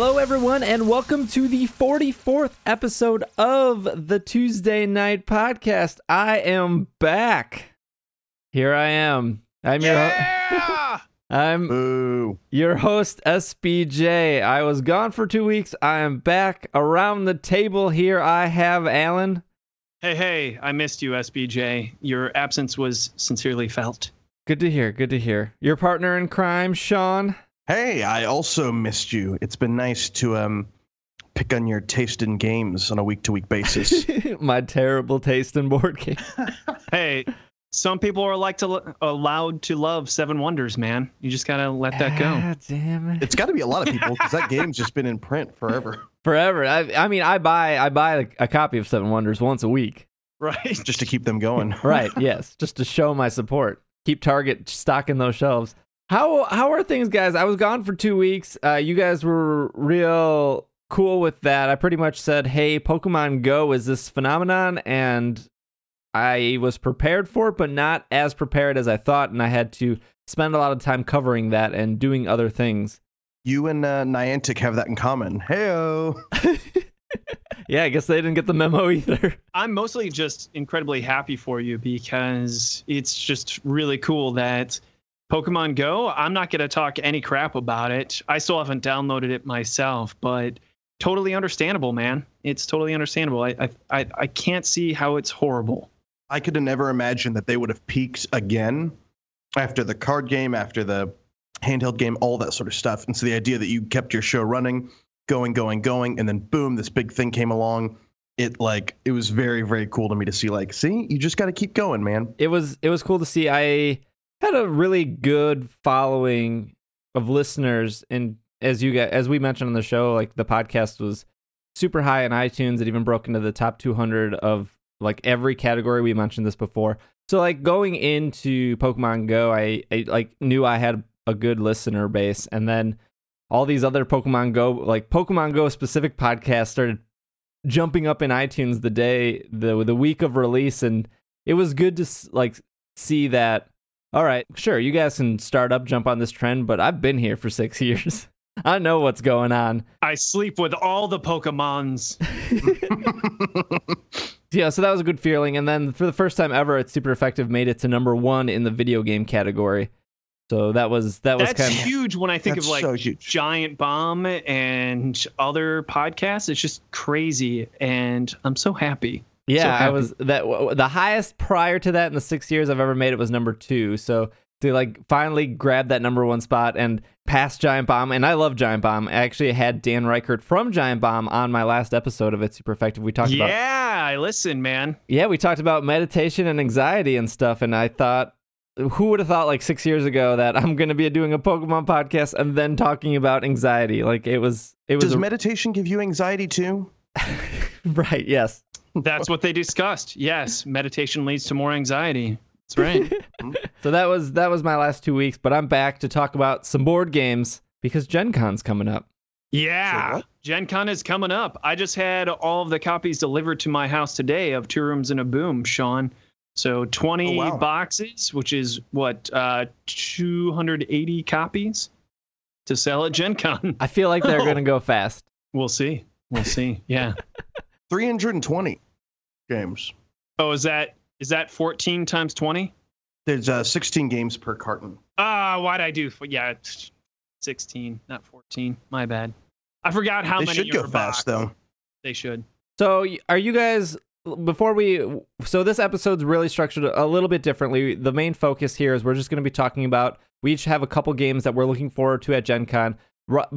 Hello, everyone, and welcome to the 44th episode of the Tuesday Night Podcast. I am back. Here I am. I'm your ho- Yeah! I'm Boo. your host SBJ. I was gone for 2 weeks. I am back around the table here. I have Alan. hey, hey, I missed you, SBJ. Your absence was sincerely felt. Good to hear. Good to hear. Your partner in crime, Sean. Hey, I also missed you. It's been nice to um pick on your taste in games on a week to week basis. My terrible taste in board games. Hey, some people are like to lo- allowed to love Seven Wonders, man. You just gotta let that go. Ah, damn it. it's got to be a lot of people because that game's just been in print forever. Forever. I, I mean, I buy I buy a copy of Seven Wonders once a week. Right? Just to keep them going. Right. yes. Just to show my support. Keep Target stocking those shelves. How how are things, guys? I was gone for two weeks. Uh, you guys were real cool with that. I pretty much said, "Hey, Pokemon Go is this phenomenon," and I was prepared for it, but not as prepared as I thought, and I had to spend a lot of time covering that and doing other things. You and uh, Niantic have that in common. Heyo. Yeah, I guess they didn't get the memo either. I'm mostly just incredibly happy for you because it's just really cool that Pokemon Go, I'm not going to talk any crap about it. I still haven't downloaded it myself, but totally understandable, man. It's totally understandable. I I I, I can't see how it's horrible. I could have never imagined that they would have peaked again after the card game, after the handheld game, all that sort of stuff. And so the idea that you kept your show running, going, going, going, and then boom, this big thing came along. It like it was very, very cool to me to see. Like, see, you just got to keep going, man. it was it was cool to see. I had a really good following of listeners, and as you guys, as we mentioned on the show, like the podcast was super high on iTunes. It even broke into the top 200 of like every category. We mentioned this before. So like going into Pokemon Go, I, I like knew I had a good listener base, and then all these other Pokemon Go, like Pokemon Go specific podcasts, started jumping up in iTunes the day the the week of release, and it was good to like see that. All right, sure, you guys can start up, jump on this trend, but I've been here for six years. I know what's going on. I sleep with all the Pokemons. Yeah, so that was a good feeling. And then for the first time ever, it's super effective made it to number one in the video game category. So that was that was That's kind of huge when I think of like so. Giant Bomb and other podcasts. It's just crazy, and I'm so happy. Yeah. so I was that the highest prior to that in the six years I've ever made it was number two. So to like finally grab that number one spot and pass Giant Bomb, and I love Giant Bomb. I actually had Dan Ryckert from Giant Bomb on my last episode of It's Super Effective. We talked about Yeah, I listen, man. Yeah, we talked about meditation and anxiety and stuff, and I thought, who would have thought like six years ago that I'm going to be doing a Pokemon podcast and then talking about anxiety? Like it was, it was Does a- meditation give you anxiety too? right. Yes. That's what they discussed. Yes, meditation leads to more anxiety. That's right. So that was that was my last two weeks, but I'm back to talk about some board games because Gen Con's coming up. Yeah. what? Gen Con is coming up. I just had all of the copies delivered to my house today of Two Rooms and a Boom, Sean. So 20 Oh, wow. boxes, which is what, uh, 280 copies to sell at Gen Con. I feel like they're Oh. going to go fast. We'll see. We'll see. Yeah. 320 games. Oh, is that is that 14 times 20? There's uh, 16 games per carton. Ah, why'd I do? Yeah, 16, not 14. My bad. I forgot how they many They should go fast box. though. They should. So, are you guys before we so this episode's really structured a little bit differently. The main focus here is we're just going to be talking about we each have a couple games that we're looking forward to at Gen Con.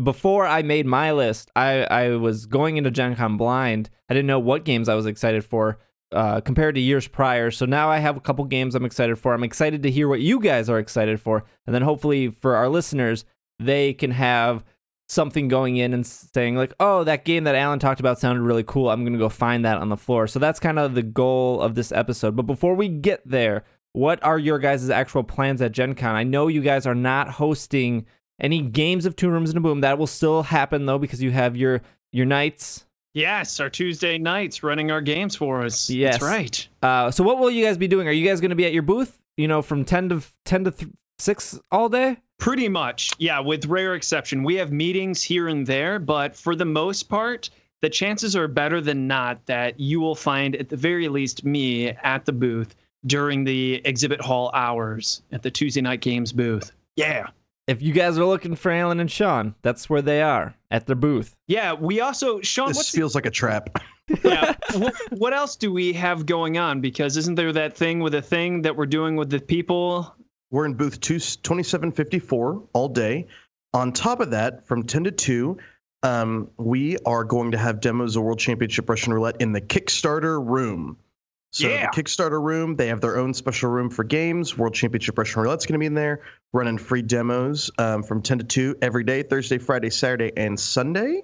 Before I made my list, I, I was going into Gen Con blind. I didn't know what games I was excited for uh, compared to years prior. So now I have a couple games I'm excited for. I'm excited to hear what you guys are excited for. And then hopefully for our listeners, they can have something going in and saying like, "Oh, that game that Alan talked about sounded really cool. I'm going to go find that on the floor." So that's kind of the goal of this episode. But before we get there, what are your guys' actual plans at Gen Con? I know you guys are not hosting any games of Two Rooms and a Boom. That will still happen though because you have your your nights. Yes, our Tuesday nights running our games for us. Yes. That's right. Uh, so what will you guys be doing? Are you guys going to be at your booth? You know, from ten to ten to th- six all day? Pretty much, yeah, with rare exception. We have meetings here and there, but for the most part, the chances are better than not that you will find, at the very least, me at the booth during the exhibit hall hours at the Tuesday Knight Games booth. Yeah. If you guys are looking for Alan and Sean, that's where they are at their booth. Yeah, we also Sean. This what's feels like a trap. yeah. what, what else do we have going on? Because isn't there that thing with a thing that we're doing with the people? We're in booth two, 2754 all day. On top of that, from 10 to 2, um, we are going to have demos of World Championship Russian Roulette in the Kickstarter room. So Yeah. the Kickstarter room, they have their own special room for games. World Championship Russian Roulette's going to be in there, running free demos um, from 10 to 2 every day, Thursday, Friday, Saturday, and Sunday.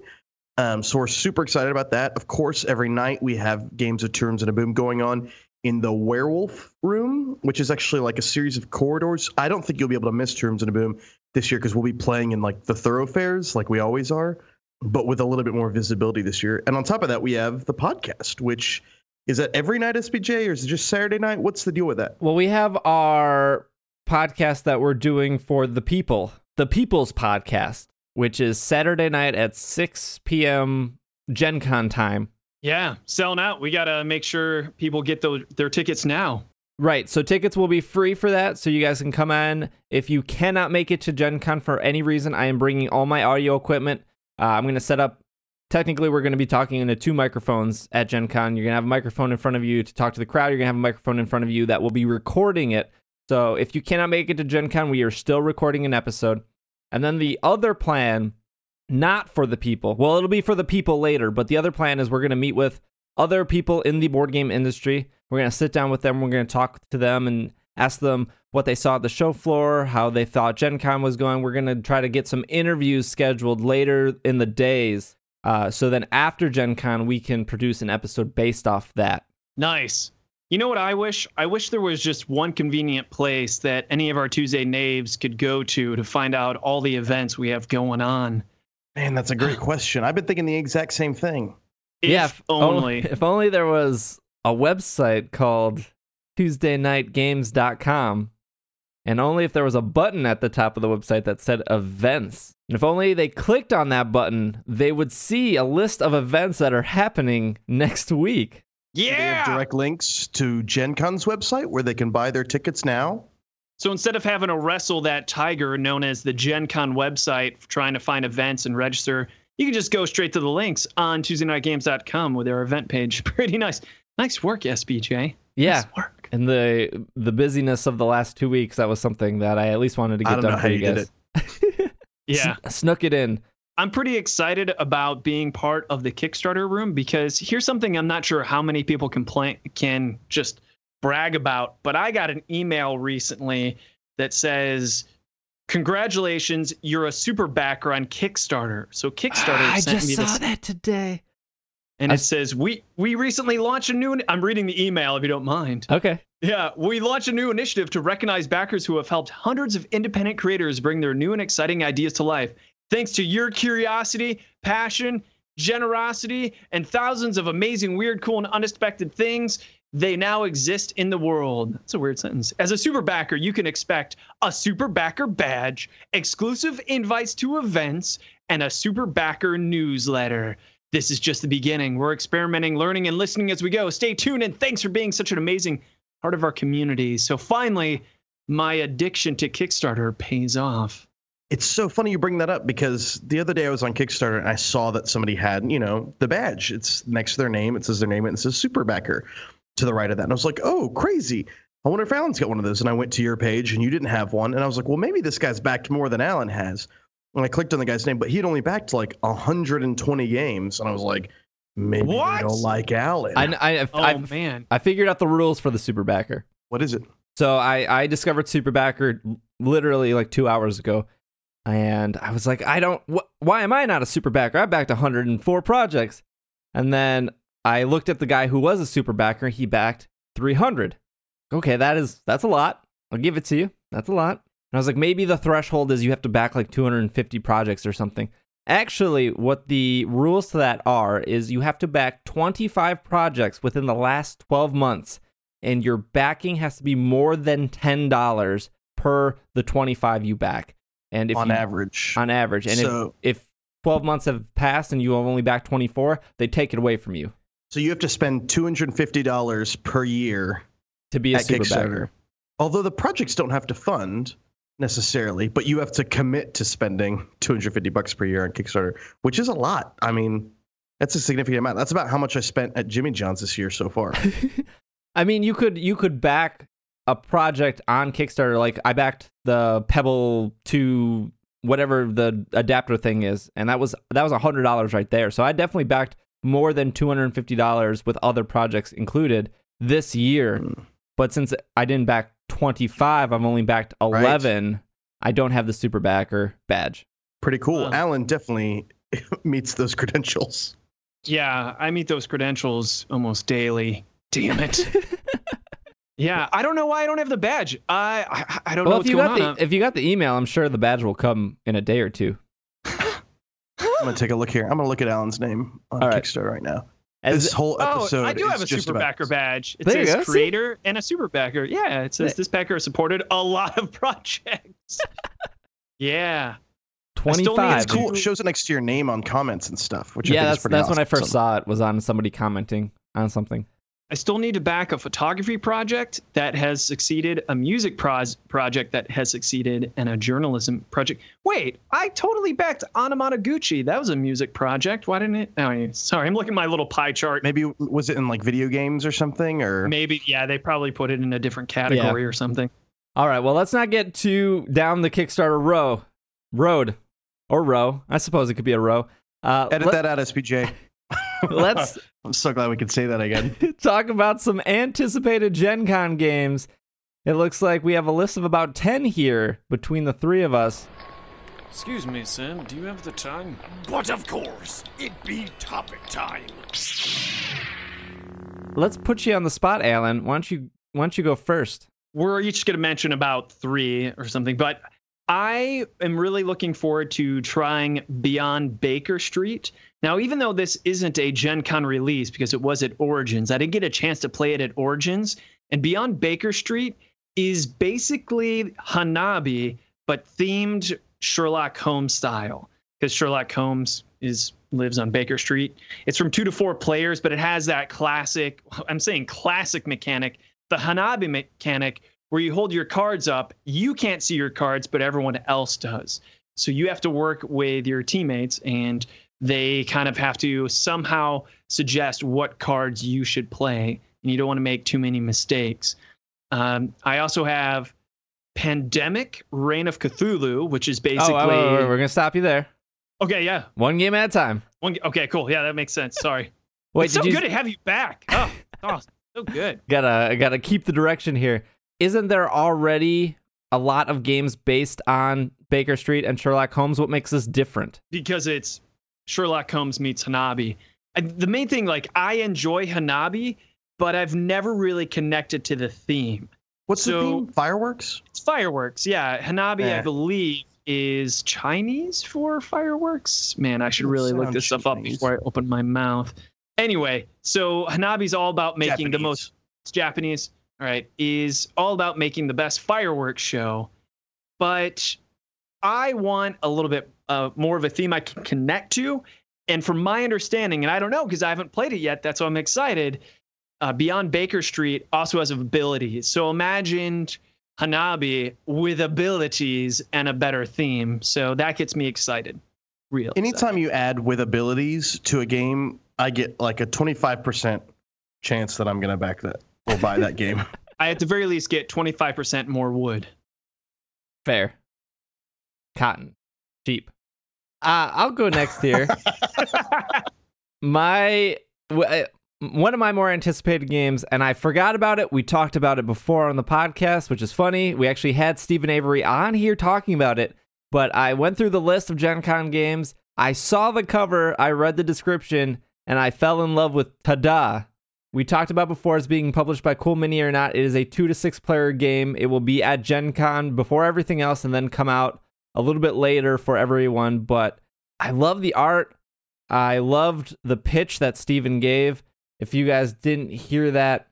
Um, so we're super excited about that. Of course, every night we have games of Two Rooms and a Boom going on in the Werewolf room, which is actually like a series of corridors. I don't think you'll be able to miss Two Rooms and a Boom this year because we'll be playing in like the thoroughfares like we always are, but with a little bit more visibility this year. And on top of that, we have the podcast, which is that every night SBJ or is it just Saturday night? What's the deal with that? Well, we have our podcast that we're doing for the people, the People's Podcast, which is Saturday night at 6 p.m. Gen Con time. Yeah, selling out. We got to make sure people get those, their tickets now. Right. So tickets will be free for that. So you guys can come on. If you cannot make it to Gen Con for any reason, I am bringing all my audio equipment. Uh, I'm going to set up. Technically, we're going to be talking into two microphones at Gen Con. You're going to have a microphone in front of you to talk to the crowd. You're going to have a microphone in front of you that will be recording it. So if you cannot make it to Gen Con, we are still recording an episode. And then the other plan, not for the people. Well, it'll be for the people later, but the other plan is we're going to meet with other people in the board game industry. We're going to sit down with them. We're going to talk to them and ask them what they saw at the show floor, how they thought Gen Con was going. We're going to try to get some interviews scheduled later in the days. Uh, so then after Gen Con, we can produce an episode based off that. Nice. You know what I wish? I wish there was just one convenient place that any of our Tuesday knaves could go to to find out all the events we have going on. Man, that's a great question. I've been thinking the exact same thing. If yeah, if only. If only there was a website called TuesdayKnightGames.com, and only if there was a button at the top of the website that said events. And if only they clicked on that button, they would see a list of events that are happening next week. They yeah. have direct links to Gen Con's website where they can buy their tickets now. So instead of having to wrestle that tiger known as the Gen Con website trying to find events and register, you can just go straight to the links on TuesdayKnightGames.com with their event page. Pretty nice. Nice work, SBJ. Yeah. Nice work. And the the busyness of the last two weeks, that was something that I at least wanted to I get don't done know for how you you did guys. Yeah. Sn- snuck it in. I'm pretty excited about being part of the Kickstarter room because here's something I'm not sure how many people can play, can just brag about, but I got an email recently that says, "Congratulations, you're a super backer on Kickstarter." So Kickstarter I sent just me saw this, that today. And I- it says, "We we recently launched a new." I'm reading the email if you don't mind. Okay. Yeah, we launched a new initiative to recognize backers who have helped hundreds of independent creators bring their new and exciting ideas to life. Thanks to your curiosity, passion, generosity, and thousands of amazing, weird, cool, and unexpected things, they now exist in the world. That's a weird sentence. As a super backer, you can expect a super backer badge, exclusive invites to events, and a super backer newsletter. This is just the beginning. We're experimenting, learning, and listening as we go. Stay tuned, and thanks for being such an amazing part of our community. So finally, my addiction to Kickstarter pays off. It's so funny you bring that up because the other day I was on Kickstarter and I saw that somebody had, you know, the badge. It's next to their name. It says their name and it says Superbacker to the right of that. And I was like, oh, crazy. I wonder if Alan's got one of those. And I went to your page and you didn't have one. And I was like, well, maybe this guy's backed more than Alan has. And I clicked on the guy's name, but he had only backed like 120 games. And I was like, maybe What? they don't like Alan. I, I, Oh I, man. I figured out the rules for the super backer. what is it? So I, I discovered Superbacker literally like two hours ago, and I was like, I don't. Wh- why am I not a Superbacker? I backed 104 projects, and then I looked at the guy who was a Superbacker. He backed 300. Okay, that is that's a lot. I'll give it to you. That's a lot. And I was like, maybe the threshold is you have to back like 250 projects or something. Actually, what the rules to that are is you have to back 25 projects within the last 12 months and your backing has to be more than $10 per the 25 you back. And if on you, average. on average, and so, if if 12 months have passed and you have only backed 24, they take it away from you so you have to spend two hundred and fifty dollars per year to be a super Kickstarter. backer. Although the projects don't have to fund necessarily, but you have to commit to spending 250 bucks per year on Kickstarter, which is a lot. I mean, that's a significant amount. That's about how much I spent at Jimmy John's this year so far. I mean, you could you could back a project on Kickstarter. Like I backed the Pebble 2 whatever the adapter thing is, and that was that was a hundred dollars right there. So I definitely backed more than two hundred and fifty dollars with other projects included this year. Mm. But since I didn't back twenty five, I've only backed eleven. I don't have the super backer badge. Pretty cool. Wow. Alan definitely meets those credentials. Yeah, I meet those credentials almost daily. Damn it. yeah, I don't know why I don't have the badge. I I, I don't know if what's you going got on. the if you got the email, I'm sure the badge will come in a day or two. I'm gonna take a look here. I'm gonna look at Alan's name on All right. Kickstarter right now. As- this whole Oh, I do is have a just super about- backer badge. It There says go, see? creator and a super backer. Yeah, it says this backer has supported a lot of projects. yeah. 25. It's cool. It shows it next to your name on comments and stuff, which I yeah, think that's is pretty that's when I first saw it. Was on somebody commenting on something. I still need to back a photography project that has succeeded, a music pros- project that has succeeded, and a journalism project. Wait, I totally backed Anamanaguchi. That was a music project. Why didn't it? Oh, sorry, I'm looking at my little pie chart. Maybe was it in like video games or something, or Maybe, yeah, they probably put it in a different category or something. All right, well, let's not get too down the Kickstarter row, road, or row. I suppose it could be a row. Uh, edit let- that out, SBJ. Let's I'm so glad we could say that again. talk about some anticipated Gen Con games. It looks like we have a list of about 10 here between the three of us. Excuse me, Sam, do you have the time? But of course, it be topic time. Let's put you on the spot, Alan. Why don't you why don't you go first? we're each going to mention about three or something, but I am really looking forward to trying Beyond Baker Street. Now, even though this isn't a Gen Con release because it was at Origins, I didn't get a chance to play it at Origins. And Beyond Baker Street is basically Hanabi, but themed Sherlock Holmes style because Sherlock Holmes is lives on Baker Street. It's from two to four players, but it has that classic, I'm saying classic mechanic the Hanabi mechanic where you hold your cards up, you can't see your cards, but everyone else does. So you have to work with your teammates and they kind of have to somehow suggest what cards you should play. And you don't want to make too many mistakes. Um, I also have Pandemic Reign of Cthulhu, which is basically. oh, wait, wait, wait, we're to stop you there. Okay, yeah. One game at a time. One, okay, cool. Yeah, that makes sense. Sorry. Wait, it's so you good to have you back. Oh, oh so good. gotta gotta keep the direction here. Isn't there already a lot of games based on Baker Street and Sherlock Holmes? What makes this different? because it's Sherlock Holmes meets Hanabi. And the main thing, like, I enjoy Hanabi, but I've never really connected to the theme. What's So- the theme? Fireworks? It's fireworks. Yeah. Hanabi, I Eh. believe, is Chinese for fireworks. Man, I should really look this stuff up before I open my mouth. Anyway, so Hanabi's all about making the most it's Japanese, all right, is all about making the best fireworks show. But I want a little bit uh, more of a theme I can connect to. And from my understanding, and I don't know because I haven't played it yet, that's why I'm excited. Uh, Beyond Baker Street also has abilities. So imagine Hanabi with abilities and a better theme. So that gets me excited. Real. Anytime you add with abilities to a game, I get like a 25% chance that I'm going to back that or buy that game. I at the very least get 25% more wood. Fair. Cotton. Cheap. Uh, I'll go next here. my w- uh, one of my more anticipated games, and I forgot about it. We talked about it before on the podcast, which is funny. We actually had Stephen Avery on here talking about it, but I went through the list of Gen Con games. I saw the cover, I read the description, and I fell in love with Tada. We talked about before it's being published by Cool Mini or not. It is a two to six player game. It will be at Gen Con before everything else and then come out a little bit later for everyone. But I love the art. I loved the pitch that Steven gave. If you guys didn't hear that,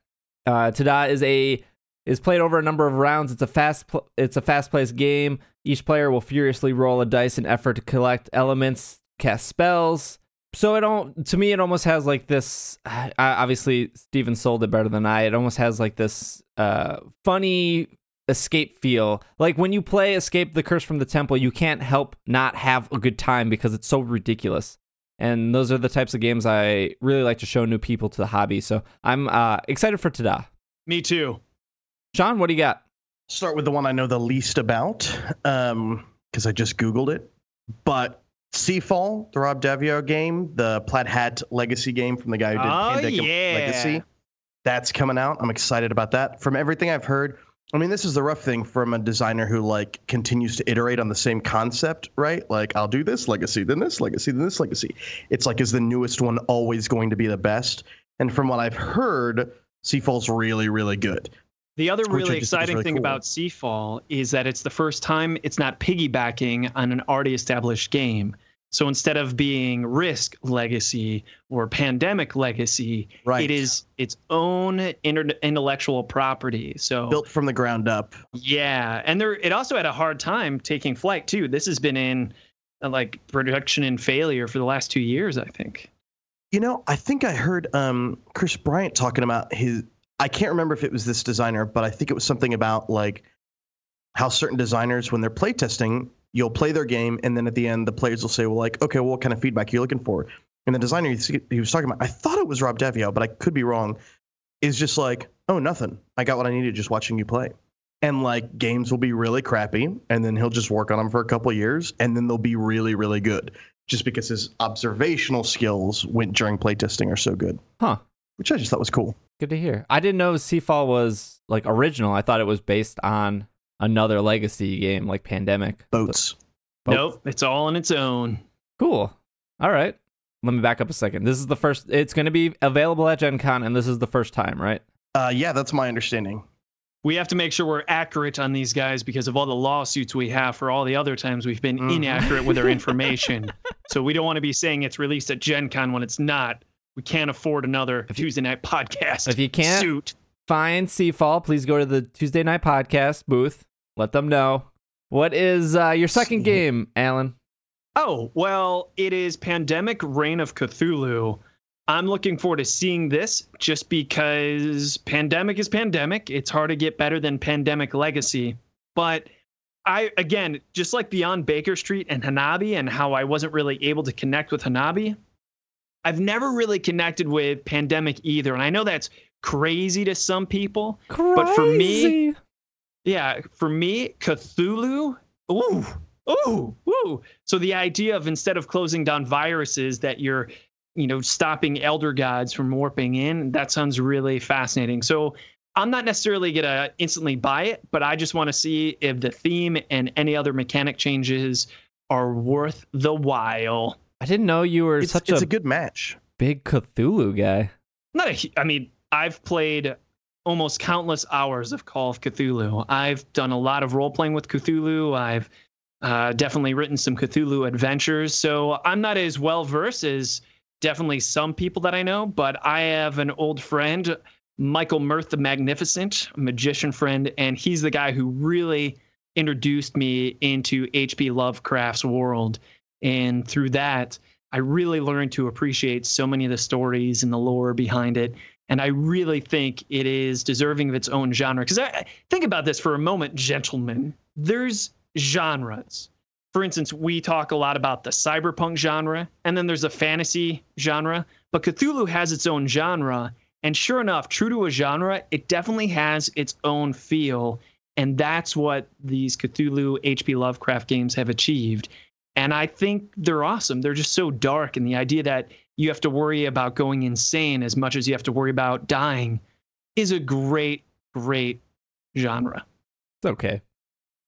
uh, Tada is a is played over a number of rounds. It's a fast pl- it's a fast-paced game. Each player will furiously roll a dice in effort to collect elements, cast spells. So it don't to me it almost has like this obviously Steven sold it better than I. It almost has like this uh funny escape feel. Like when you play Escape the Curse from the Temple, you can't help not have a good time because it's so ridiculous. And those are the types of games I really like to show new people to the hobby. So I'm uh, excited for Tada. Me too. Sean, what do you got? Start with the one I know the least about, um, because I just Googled it. But Seafall, the Rob Daviau game, the Plaid Hat Legacy game from the guy who did Oh, Pandemic yeah. Legacy, that's coming out. I'm excited about that. From everything I've heard, I mean, this is the rough thing from a designer who like continues to iterate on the same concept, right? Like, I'll do this legacy, then this legacy, then this legacy. It's like, is the newest one always going to be the best? And from what I've heard, Seafall's really, really good. The other really just think is exciting really thing cool. about Seafall is that it's the first time it's not piggybacking on an already established game. So instead of being Risk Legacy or Pandemic Legacy, Right. it is its own inter- intellectual property. So built from the ground up. yeah, and there it also had a hard time taking flight too. This has been in uh, like production and failure for the last two years, I think. You know, I think I heard um, Chris Bryant talking about his. I can't remember if it was this designer, but I think it was something about like how certain designers, when they're playtesting, you'll play their game, and then at the end, the players will say, "Well, like, okay, well, what kind of feedback are you looking for?" And the designer he was talking about, I thought it was Rob Daviau, but I could be wrong. Is just like, "Oh, nothing. I got what I needed just watching you play." And like games will be really crappy, and then he'll just work on them for a couple of years, and then they'll be really, really good just because his observational skills went during playtesting are so good, Huh. which I just thought was cool. Good to hear. I didn't know Seafall was like original. I thought it was based on another legacy game like Pandemic. Boats. Both. Nope, it's all on its own. Cool. All right. Let me back up a second. This is the first. It's going to be available at Gen Con, and this is the first time, right? Uh, yeah, that's my understanding. We have to make sure we're accurate on these guys because of all the lawsuits we have for all the other times we've been Mhm. inaccurate with our information. so we don't want to be saying it's released at Gen Con when it's not. We can't afford another If you- Tuesday night podcast. if you can't- suit. Find Seafall. Please go to the Tuesday Night Podcast booth. Let them know. What is uh, your second game, Alan? Oh, well, it is Pandemic Reign of Cthulhu. I'm looking forward to seeing this just because Pandemic is Pandemic. It's hard to get better than Pandemic Legacy. But I, again, just like Beyond Baker Street and Hanabi and how I wasn't really able to connect with Hanabi, I've never really connected with Pandemic either. And I know that's crazy to some people. But for me- Yeah, for me, Cthulhu. Ooh, ooh, ooh. So the idea of instead of closing down viruses, that you're, you know, stopping elder gods from warping in. That sounds really fascinating. So I'm not necessarily gonna instantly buy it, but I just want to see if the theme and any other mechanic changes are worth the while. I didn't know you were It's, such it's a, a good match. big Cthulhu guy. not a hu- I mean, I've played almost countless hours of Call of Cthulhu. I've done a lot of role playing with Cthulhu. I've uh, definitely written some Cthulhu adventures. So I'm not as well versed as definitely some people that I know, but I have an old friend, Michael Mirth the Magnificent, a magician friend, and he's the guy who really introduced me into H.P. Lovecraft's world. And through that, I really learned to appreciate so many of the stories and the lore behind it. And I really think it is deserving of its own genre. Because I, think about this for a moment, gentlemen. There's genres. For instance, we talk a lot about the cyberpunk genre, and then there's a fantasy genre. But Cthulhu has its own genre. And sure enough, true to a genre, it definitely has its own feel. And that's what these Cthulhu H.P. Lovecraft games have achieved. And I think they're awesome. They're just so dark. And the idea that you have to worry about going insane as much as you have to worry about dying is a great, great genre. It's okay.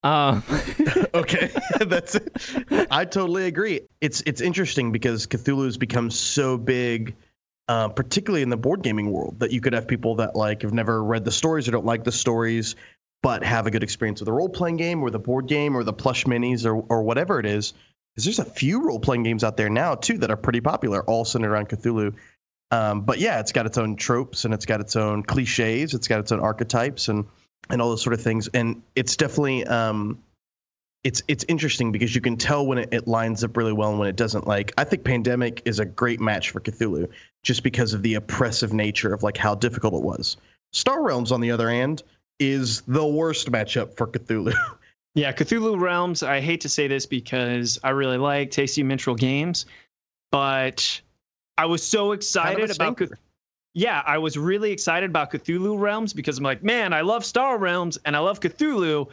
Um, okay, that's it. I totally agree. It's it's interesting because Cthulhu's become so big, uh, particularly in the board gaming world, that you could have people that like have never read the stories or don't like the stories, but have a good experience with the role playing game or the board game or the plush minis or or whatever it is. Because there's a few role playing games out there now too that are pretty popular, all centered around Cthulhu. Um, but yeah, it's got its own tropes and it's got its own cliches. It's got its own archetypes and and all those sort of things. And it's definitely um, it's it's interesting because you can tell when it, it lines up really well and when it doesn't. Like I think Pandemic is a great match for Cthulhu just because of the oppressive nature of like how difficult it was. Star Realms, on the other hand, is the worst matchup for Cthulhu. Yeah, Cthulhu Realms. I hate to say this because I really like Tasty Minstrel games, but I was so excited Kind of about. Cth- yeah, I was really excited about Cthulhu Realms because I'm like, man, I love Star Realms and I love Cthulhu.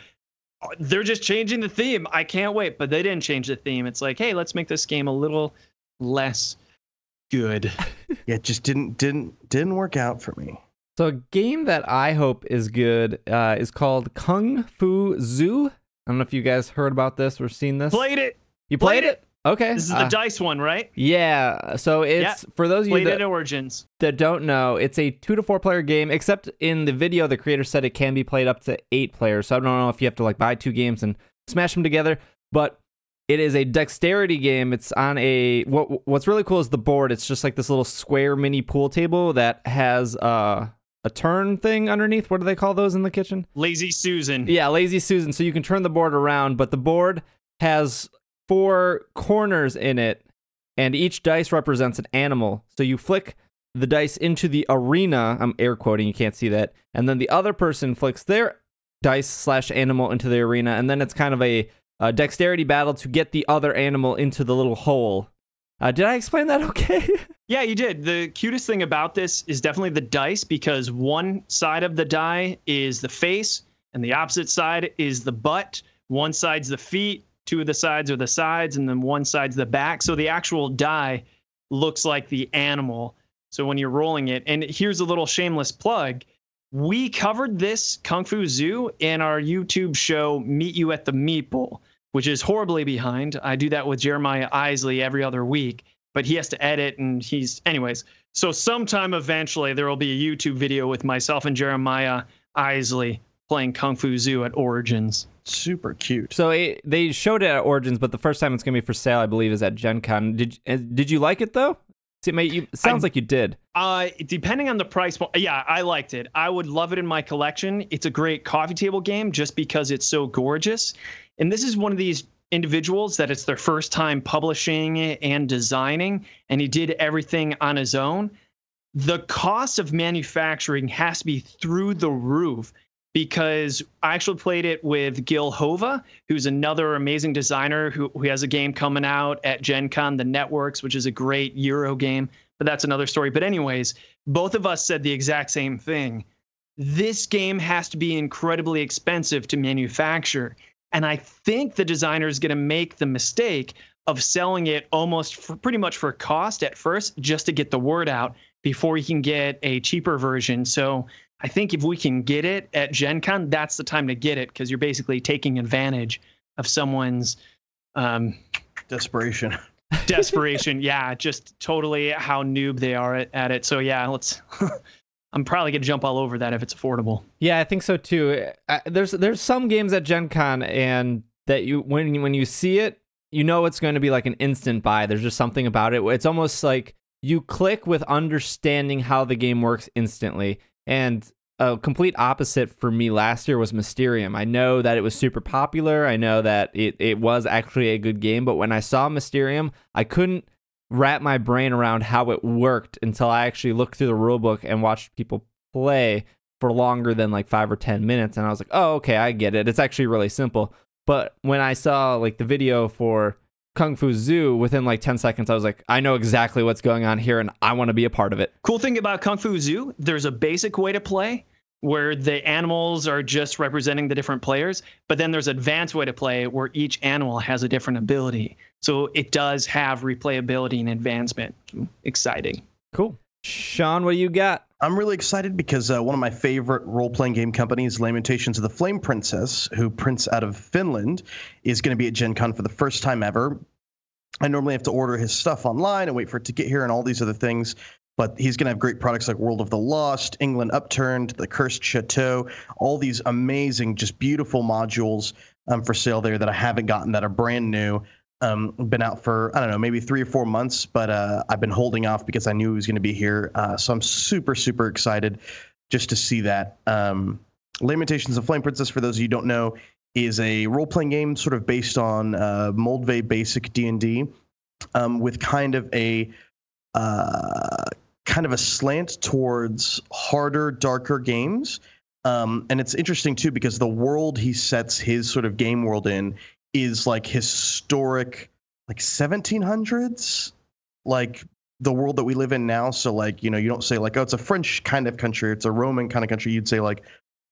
They're just changing the theme. I can't wait, but they didn't change the theme. It's like, hey, let's make this game a little less good. yeah, it just didn't didn't didn't work out for me. So a game that I hope is good uh, is called Kung Fu Zoo. I don't know if you guys heard about this or seen this. Played it. you played, played it? Okay. This is the Uh, dice one, right? yeah. So it's for those of you Played that, it Origins. that don't know, it's a two to four player game. Except in the video, the creator said it can be played up to eight players. So I don't know if you have to like buy two games and smash them together, but it is a dexterity game. It's on a what what's really cool is the board. It's just like this little square mini pool table that has uh, a turn thing underneath. What do they call those in the kitchen? Lazy Susan. Yeah, Lazy Susan. So you can turn the board around, but the board has four corners in it, and each dice represents an animal. So you flick the dice into the arena. I'm air quoting, you can't see that. And then the other person flicks their dice slash animal into the arena, and then it's kind of a, a dexterity battle to get the other animal into the little hole. Uh, did I explain that okay? Yeah, you did. The cutest thing about this is definitely the dice because one side of the die is the face and the opposite side is the butt. One side's the feet, two of the sides are the sides, and then one side's the back. So the actual die looks like the animal. So when you're rolling it, and here's a little shameless plug. We covered this Kung Fu Zoo in our YouTube show, Meet You at the Bowl, which is horribly behind. I do that with Jeremiah Isley every other week but he has to edit and he's anyways so sometime eventually there will be a youtube video with myself and jeremiah isley playing kung fu zoo at origins Super cute. so it, they showed it at Origins, but the first time it's going to be for sale, I believe, is at Gen Con. Did, uh, did you like it, though? See, mate, you, it sounds I- like you did. uh depending on the price point yeah i liked it i would love it in my collection it's a great coffee table game just because it's so gorgeous and this is one of these individuals that it's their first time publishing and designing and he did everything on his own the cost of manufacturing has to be through the roof because I actually played it with Gil Hova, who's another amazing designer who, who has a game coming out at Gen Con, The Networks, which is a great Euro game, but that's another story. But, anyways, both of us said the exact same thing. This game has to be incredibly expensive to manufacture. And I think the designer is going to make the mistake of selling it almost for pretty much for cost at first, just to get the word out before he can get a cheaper version. So I think if we can get it at Gen Con, that's the time to get it because you're basically taking advantage of someone's um, Desperation. desperation. yeah, just totally how noob they are at, at it. So yeah, let's. I'm probably gonna jump all over that if it's affordable. Yeah, I think so too. There's there's some games at Gen Con and that you when you- when you see it, you know it's going to be like an instant buy. There's just something about it. It's almost like you click with understanding how the game works instantly. And a complete opposite for me last year was Mysterium. I know that it was super popular. I know that it, it was actually a good game, but when I saw Mysterium, I couldn't wrap my brain around how it worked until I actually looked through the rulebook and watched people play for longer than like five or 10 minutes. And I was like, oh, okay, I get it. It's actually really simple. But when I saw like the video for Kung Fu Zoo within like 10 seconds, I was like, I know exactly what's going on here and I want to be a part of it. Cool thing about Kung Fu Zoo, there's a basic way to play where the animals are just representing the different players, but then there's advanced way to play where each animal has a different ability. So it does have replayability and advancement. Exciting. Cool. Sean, what do you got? I'm really excited because uh, one of my favorite role playing game companies, Lamentations of the Flame Princess, who prints out of Finland, is going to be at Gen Con for the first time ever. I normally have to order his stuff online and wait for it to get here and all these other things. But he's going to have great products like World of the Lost, England Upturned, The Cursed Chateau, all these amazing, just beautiful modules um, for sale there that I haven't gotten that are brand new. Um, been out for I don't know maybe three or four months, but uh, I've been holding off because I knew he was going to be here. Uh, so I'm super super excited just to see that. Um, Lamentations of Flame Princess, for those of you who don't know, is a role-playing game sort of based on uh, Moldvay basic D&D um, with kind of a uh, kind of a slant towards harder, darker games. Um, and it's interesting too because the world he sets his sort of game world in is like historic, like 1700s, like the world that we live in now. So like you know you don't say like oh it's a French kind of country, it's a Roman kind of country. You'd say like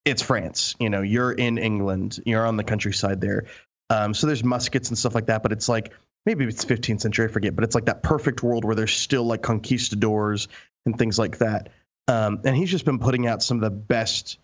it's France. You know you're in England, you're on the countryside there. Um, so there's muskets and stuff like that, but it's like maybe it's 15th century, I forget, but it's like that perfect world where there's still like conquistadors and things like that. Um, and he's just been putting out some of the best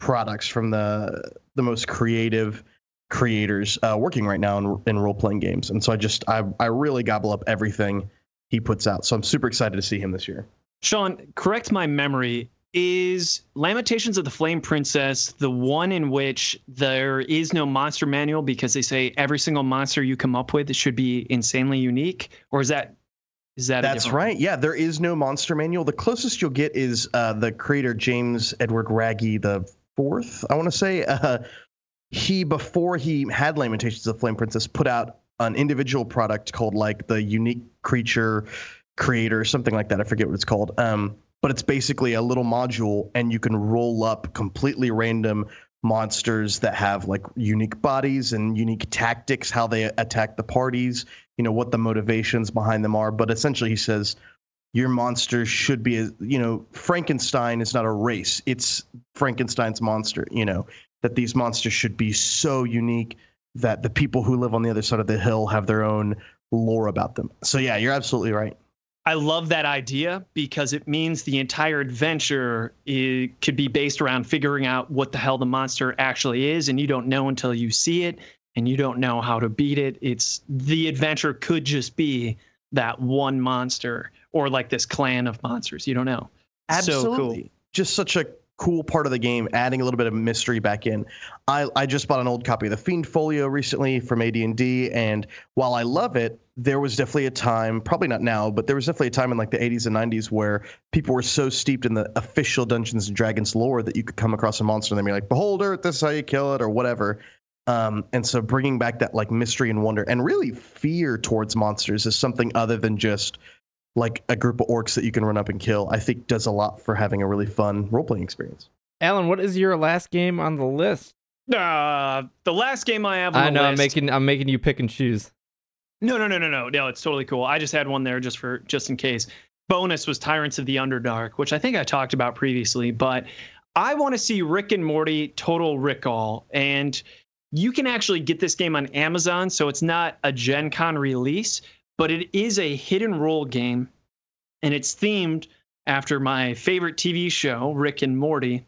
products from the the most creative creators uh, working right now in, in role playing games. And so I just I I really gobble up everything he puts out. So I'm super excited to see him this year. Sean, correct my memory. Is Lamentations of the Flame Princess the one in which there is no monster manual because they say every single monster you come up with should be insanely unique? Or is that is that That's right. Yeah, there is no monster manual. The closest you'll get is uh, the creator James Edward Raggi the fourth. I want to say uh, he before he had Lamentations of Flame Princess put out an individual product called like the Unique Creature Creator, something like that. I forget what it's called. Um, but it's basically a little module, and you can roll up completely random monsters that have like unique bodies and unique tactics, how they attack the parties, you know, what the motivations behind them are. But essentially, he says your monster should be, you know, Frankenstein is not a race, it's Frankenstein's monster, you know, that these monsters should be so unique that the people who live on the other side of the hill have their own lore about them. So, yeah, you're absolutely right. I love that idea because it means the entire adventure could be based around figuring out what the hell the monster actually is, and you don't know until you see it, and you don't know how to beat it. It's the adventure could just be that one monster or like this clan of monsters. You don't know. Absolutely. So cool. Just such a cool part of the game, adding a little bit of mystery back in. I, I just bought an old copy of the Fiend Folio recently from AD&D, and while I love it, there was definitely a time, probably not now, but there was definitely a time in like the 80s and 90s where people were so steeped in the official Dungeons and Dragons lore that you could come across a monster and they'd be like, "Beholder, this is how you kill it," or whatever. Um, and so bringing back that like mystery and wonder and really fear towards monsters is something other than just like a group of orcs that you can run up and kill, I think does a lot for having a really fun role playing experience. Alan, what is your last game on the list? Uh, the last game I have on I the know I'm making I'm making you pick and choose. No, no, no, no, no. No, it's totally cool. I just had one there just for just in case. Bonus was Tyrants of the Underdark, which I think I talked about previously, but I want to see Rick and Morty Total Recall. And you can actually get this game on Amazon, so it's not a Gen Con release, but it is a hidden role game. And it's themed after my favorite TV show, Rick and Morty.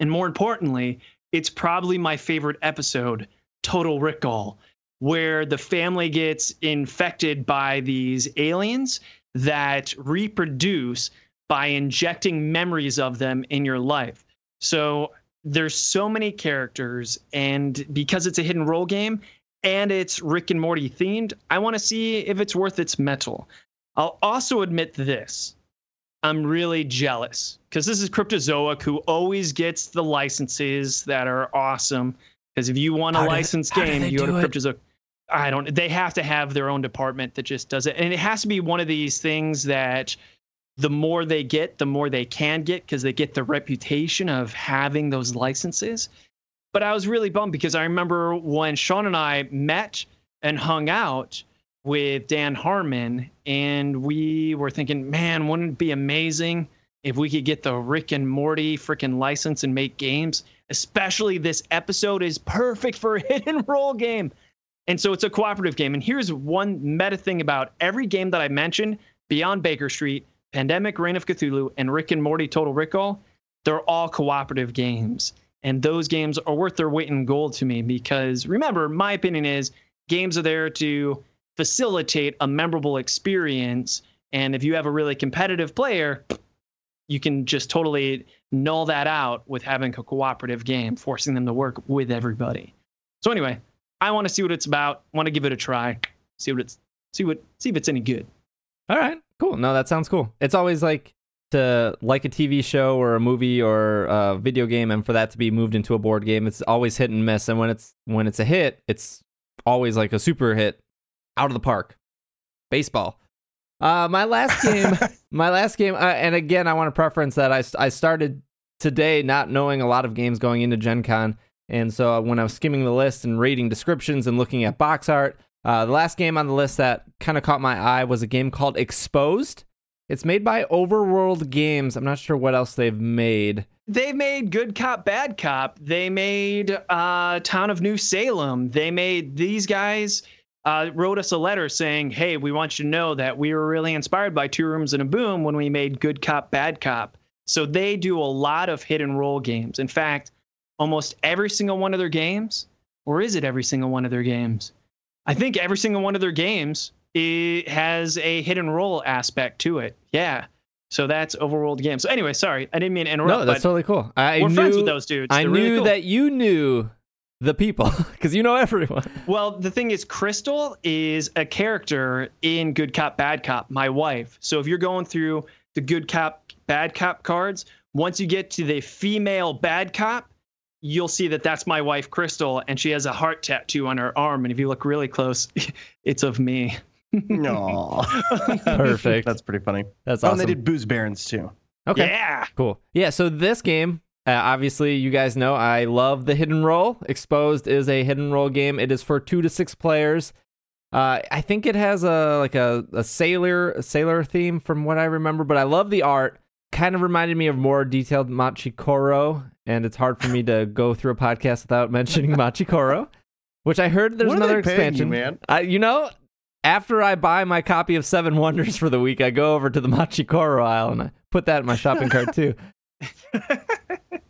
And more importantly, it's probably my favorite episode, Total Recall where the family gets infected by these aliens that reproduce by injecting memories of them in your life. So there's so many characters, and because it's a hidden role game and it's Rick and Morty themed, I want to see if it's worth its metal. I'll also admit this. I'm really jealous because this is Cryptozoic who always gets the licenses that are awesome. Because if you want a How they- licensed game, you go to? Cryptozoic. I don't. They have to have their own department that just does it, and it has to be one of these things that the more they get, the more they can get because they get the reputation of having those licenses. But I was really bummed because I remember when Sean and I met and hung out with Dan Harmon, and we were thinking, man, wouldn't it be amazing if we could get the Rick and Morty freaking license and make games? Especially this episode is perfect for a hidden role game. And so it's a cooperative game. And here's one meta thing about every game that I mentioned Beyond Baker Street, Pandemic, Reign of Cthulhu, and Rick and Morty Total Recall, they're all cooperative games. And those games are worth their weight in gold to me because remember, my opinion is games are there to facilitate a memorable experience. And if you have a really competitive player, you can just totally null that out with having a cooperative game, forcing them to work with everybody. So anyway, I want to see what it's about. Want to give it a try. See what it's see what see if it's any good. All right, cool. No, that sounds cool. It's always like to like a TV show or a movie or a video game, and for that to be moved into a board game, it's always hit and miss. And when it's when it's a hit, it's always like a super hit, out of the park. Baseball. Uh, my last game, my last game, uh, and again, I want to preference that I I started today not knowing a lot of games going into Gen Con. And so when I was skimming the list and reading descriptions and looking at box art, uh, the last game on the list that kind of caught my eye was a game called Exposed. It's made by Overworld Games. I'm not sure what else they've made. They made Good Cop, Bad Cop. They made uh, Town of New Salem. They made these guys uh, wrote us a letter saying, "Hey, we want you to know that we were really inspired by Two Rooms and a Boom when we made Good Cop, Bad Cop." So they do a lot of hidden role games. In fact, almost every single one of their games, or is it every single one of their games? I think every single one of their games it has a hidden role aspect to it. Yeah. So that's Overworld Games. So anyway, sorry, I didn't mean to interrupt. No, that's totally cool. I we're knew, friends with those dudes. I They're knew really cool. that you knew the people because you know everyone. Well, the thing is, Crystal is a character in Good Cop, Bad Cop, my wife. So if you're going through the Good Cop, Bad Cop cards, once you get to the female Bad Cop, you'll see that that's my wife, Crystal, and she has a heart tattoo on her arm. And if you look really close, it's of me. No. Perfect. That's pretty funny. That's Oh, awesome. and they did Booze Barons too. okay. Yeah. Cool. Yeah, so this game, uh, obviously, you guys know I love the hidden role. Exposed is a hidden role game. It is for two to six players. Uh, I think it has a like a, a sailor a sailor theme from what I remember, but I love the art. Kind of reminded me of more detailed Machi Koro, and it's hard for me to go through a podcast without mentioning Machi Koro, which I heard there's What are another they paying you, expansion. man? I, you know, after I buy my copy of Seven Wonders for the week, I go over to the Machi Koro aisle and I put that in my shopping cart too.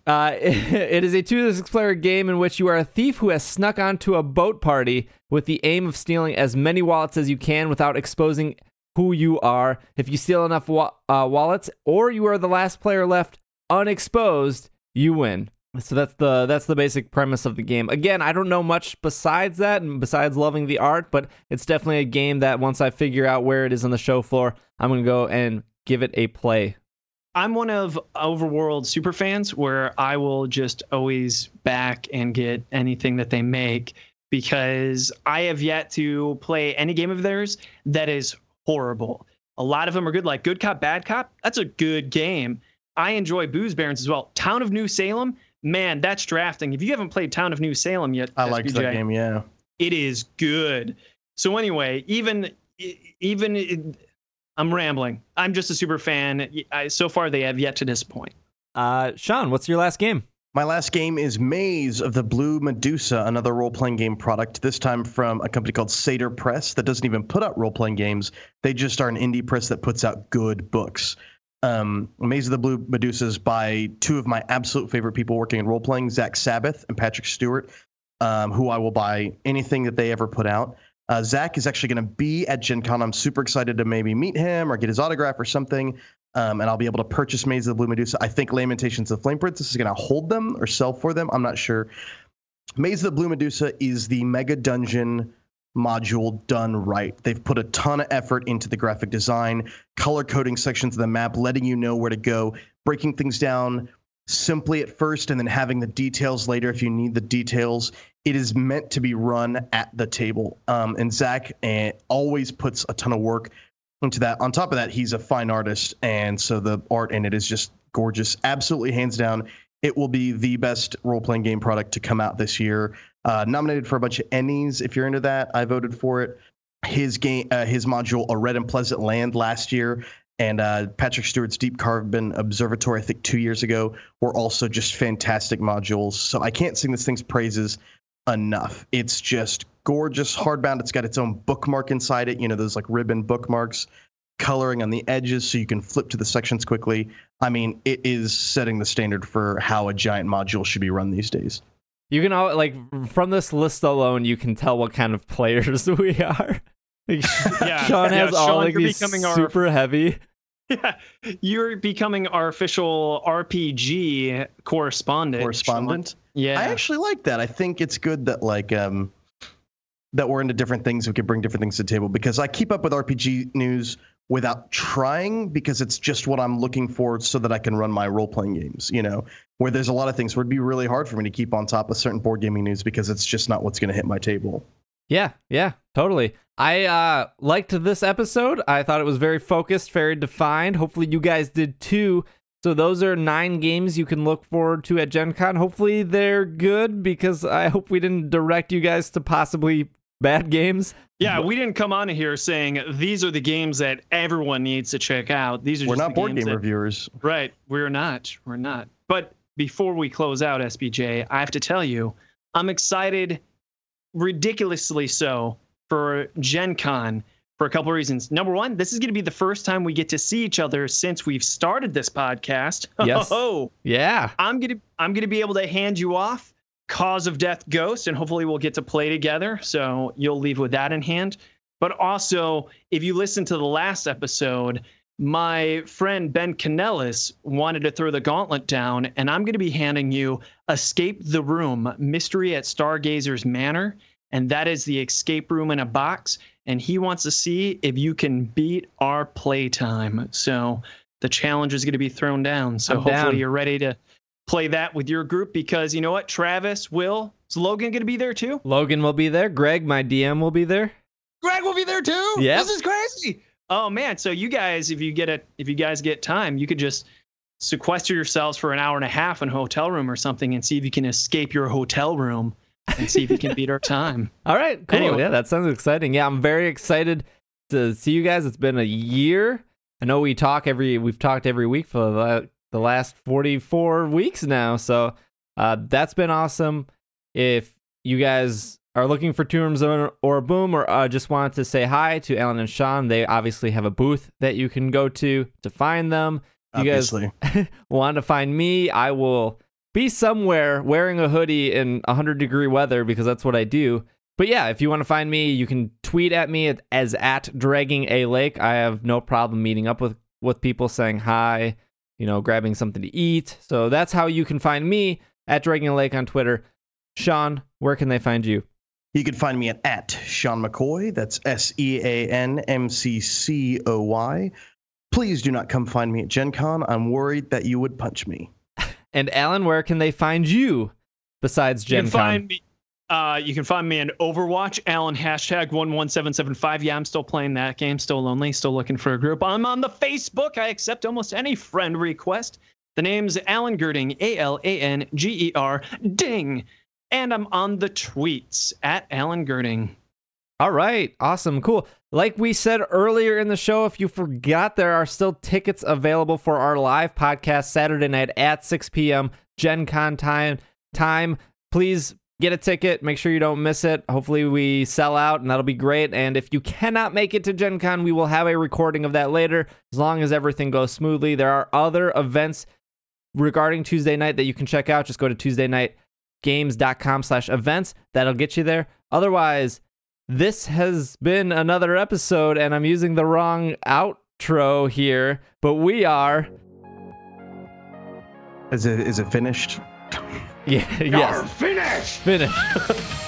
Uh, it is a two to six player game in which you are a thief who has snuck onto a boat party with the aim of stealing as many wallets as you can without exposing who you are. If you steal enough wa- uh, wallets, or you are the last player left unexposed, you win. So that's the that's the basic premise of the game. Again, I don't know much besides that, and besides loving the art, but it's definitely a game that once I figure out where it is on the show floor, I'm gonna go and give it a play. I'm one of Overworld super fans where I will just always back and get anything that they make because I have yet to play any game of theirs that is horrible. A lot of them are good, like Good Cop, Bad Cop. That's a good game. I enjoy Booze Barons as well. Town of New Salem, man, that's drafting. If you haven't played Town of New Salem yet, I liked that game. Yeah. it is good. So anyway, even even I'm rambling. I'm just a super fan. I, so far, they have yet to disappoint. Uh, Sean, what's your last game? My last game is Maze of the Blue Medusa, another role playing game product, this time from a company called Satyr Press that doesn't even put out role playing games. They just are an indie press that puts out good books. Um, Maze of the Blue Medusas by two of my absolute favorite people working in role playing, Zak Sabbath and Patrick Stuart, um, who I will buy anything that they ever put out. Uh, Zach is actually going to be at Gen Con. I'm super excited to maybe meet him or get his autograph or something. Um, and I'll be able to purchase Maze of the Blue Medusa. I think Lamentations of the Flame Princess is going to hold them or sell for them. I'm not sure. Maze of the Blue Medusa is the mega dungeon module done right. They've put a ton of effort into the graphic design, color coding sections of the map, letting you know where to go, breaking things down simply at first and then having the details later if you need the details. It is meant to be run at the table. Um, and Zak uh, always puts a ton of work into that. On top of that, he's a fine artist. And so the art in it is just gorgeous. Absolutely, hands down, it will be the best role playing game product to come out this year. Uh, nominated for a bunch of ENnies. If you're into that, I voted for it. His game, uh, his module, A Red and Pleasant Land, last year, and uh, Patrick Stuart's Deep Carbon Observatory, I think two years ago, were also just fantastic modules. So I can't sing this thing's praises enough. It's just gorgeous, hardbound. It's got its own bookmark inside it. You know those like ribbon bookmarks, coloring on the edges so you can flip to the sections quickly. I mean, it is setting the standard for how a giant module should be run these days. You can all like from this list alone, you can tell what kind of players we are. Like, Yeah, Sean yeah, has all Sean, like these becoming our- super heavy. Yeah, you're becoming our official RPG correspondent. Sean. Correspondent. Yeah. I actually like that. I think it's good that like um that we're into different things. We could bring different things to the table because I keep up with RPG news without trying because it's just what I'm looking for so that I can run my role playing games, you know, where there's a lot of things where it'd be really hard for me to keep on top of certain board gaming news because it's just not what's going to hit my table. Yeah, yeah, totally. I uh, liked this episode. I thought it was very focused, very defined. Hopefully, you guys did too. So those are nine games you can look forward to at Gen Con. Hopefully they're good because I hope we didn't direct you guys to possibly bad games. Yeah, we didn't come on here saying these are the games that everyone needs to check out. These are We're just not the board games game that- reviewers. Right, we're not. We're not. But before we close out SBJ, I have to tell you, I'm excited, ridiculously so, for Gen Con for a couple of reasons. Number one, this is going to be the first time we get to see each other since we've started this podcast. Yes. Oh, oh, Yeah. I'm gonna I'm gonna be able to hand you off Cause of Death Ghost, and hopefully we'll get to play together. So you'll leave with that in hand. But also, if you listen to the last episode, my friend Ben Canellis wanted to throw the gauntlet down, and I'm going to be handing you Escape the Room Mystery at Stargazer's Manor. And that is the escape room in a box. And he wants to see if you can beat our playtime. So the challenge is going to be thrown down. So I'm hopefully down. you're ready to play that with your group because you know what? Travis, Will, is Logan going to be there too? Logan will be there. Greg, my DM, will be there. Greg will be there too. Yep. This is crazy. Oh man, so you guys, if you get a, if you guys get time, you could just sequester yourselves for an hour and a half in a hotel room or something and see if you can escape your hotel room and see if you can beat our time. All right, cool. Anyway. Yeah, that sounds exciting. Yeah, I'm very excited to see you guys. It's been a year. I know we talk every we've talked every week for the, the last 44 weeks now. So uh, that's been awesome. If you guys are looking for Two Rooms or, or Boom or uh, just wanted to say hi to Alan and Sean, they obviously have a booth that you can go to to find them. You guys want to find me, I will be somewhere wearing a hoodie in 100 degree weather because that's what I do. But yeah, if you want to find me, you can tweet at me as at dragging a lake. I have no problem meeting up with with people, saying hi, you know, grabbing something to eat. So that's how you can find me at Dragon lake on Twitter. Sean, where can they find you? You can find me at, at Sean McCoy. That's S E A N M C C O Y. Please do not come find me at Gen Con. I'm worried that you would punch me. And Alan, where can they find you besides You Gen can Con? find me. Uh, you can find me in Overwatch, Alan hashtag one one seven seven five. Yeah, I'm still playing that game. Still lonely. Still looking for a group. I'm on the Facebook. I accept almost any friend request. The name's Alan Gerding. A L A N G E R. Ding. And I'm on the tweets at Alan Gerding. All right, awesome, cool. Like we said earlier in the show, if you forgot, there are still tickets available for our live podcast Saturday night at 6 p.m. Gen Con time. Time, please get a ticket. Make sure you don't miss it. Hopefully, we sell out, and that'll be great. And if you cannot make it to Gen Con, we will have a recording of that later, as long as everything goes smoothly. There are other events regarding Tuesday Knight that you can check out. Just go to tuesdayknightgames.com slash events. That'll get you there. Otherwise, this has been another episode, and I'm using the wrong outro here, but we are. Is it is it finished? Yeah, yes, finished! finished.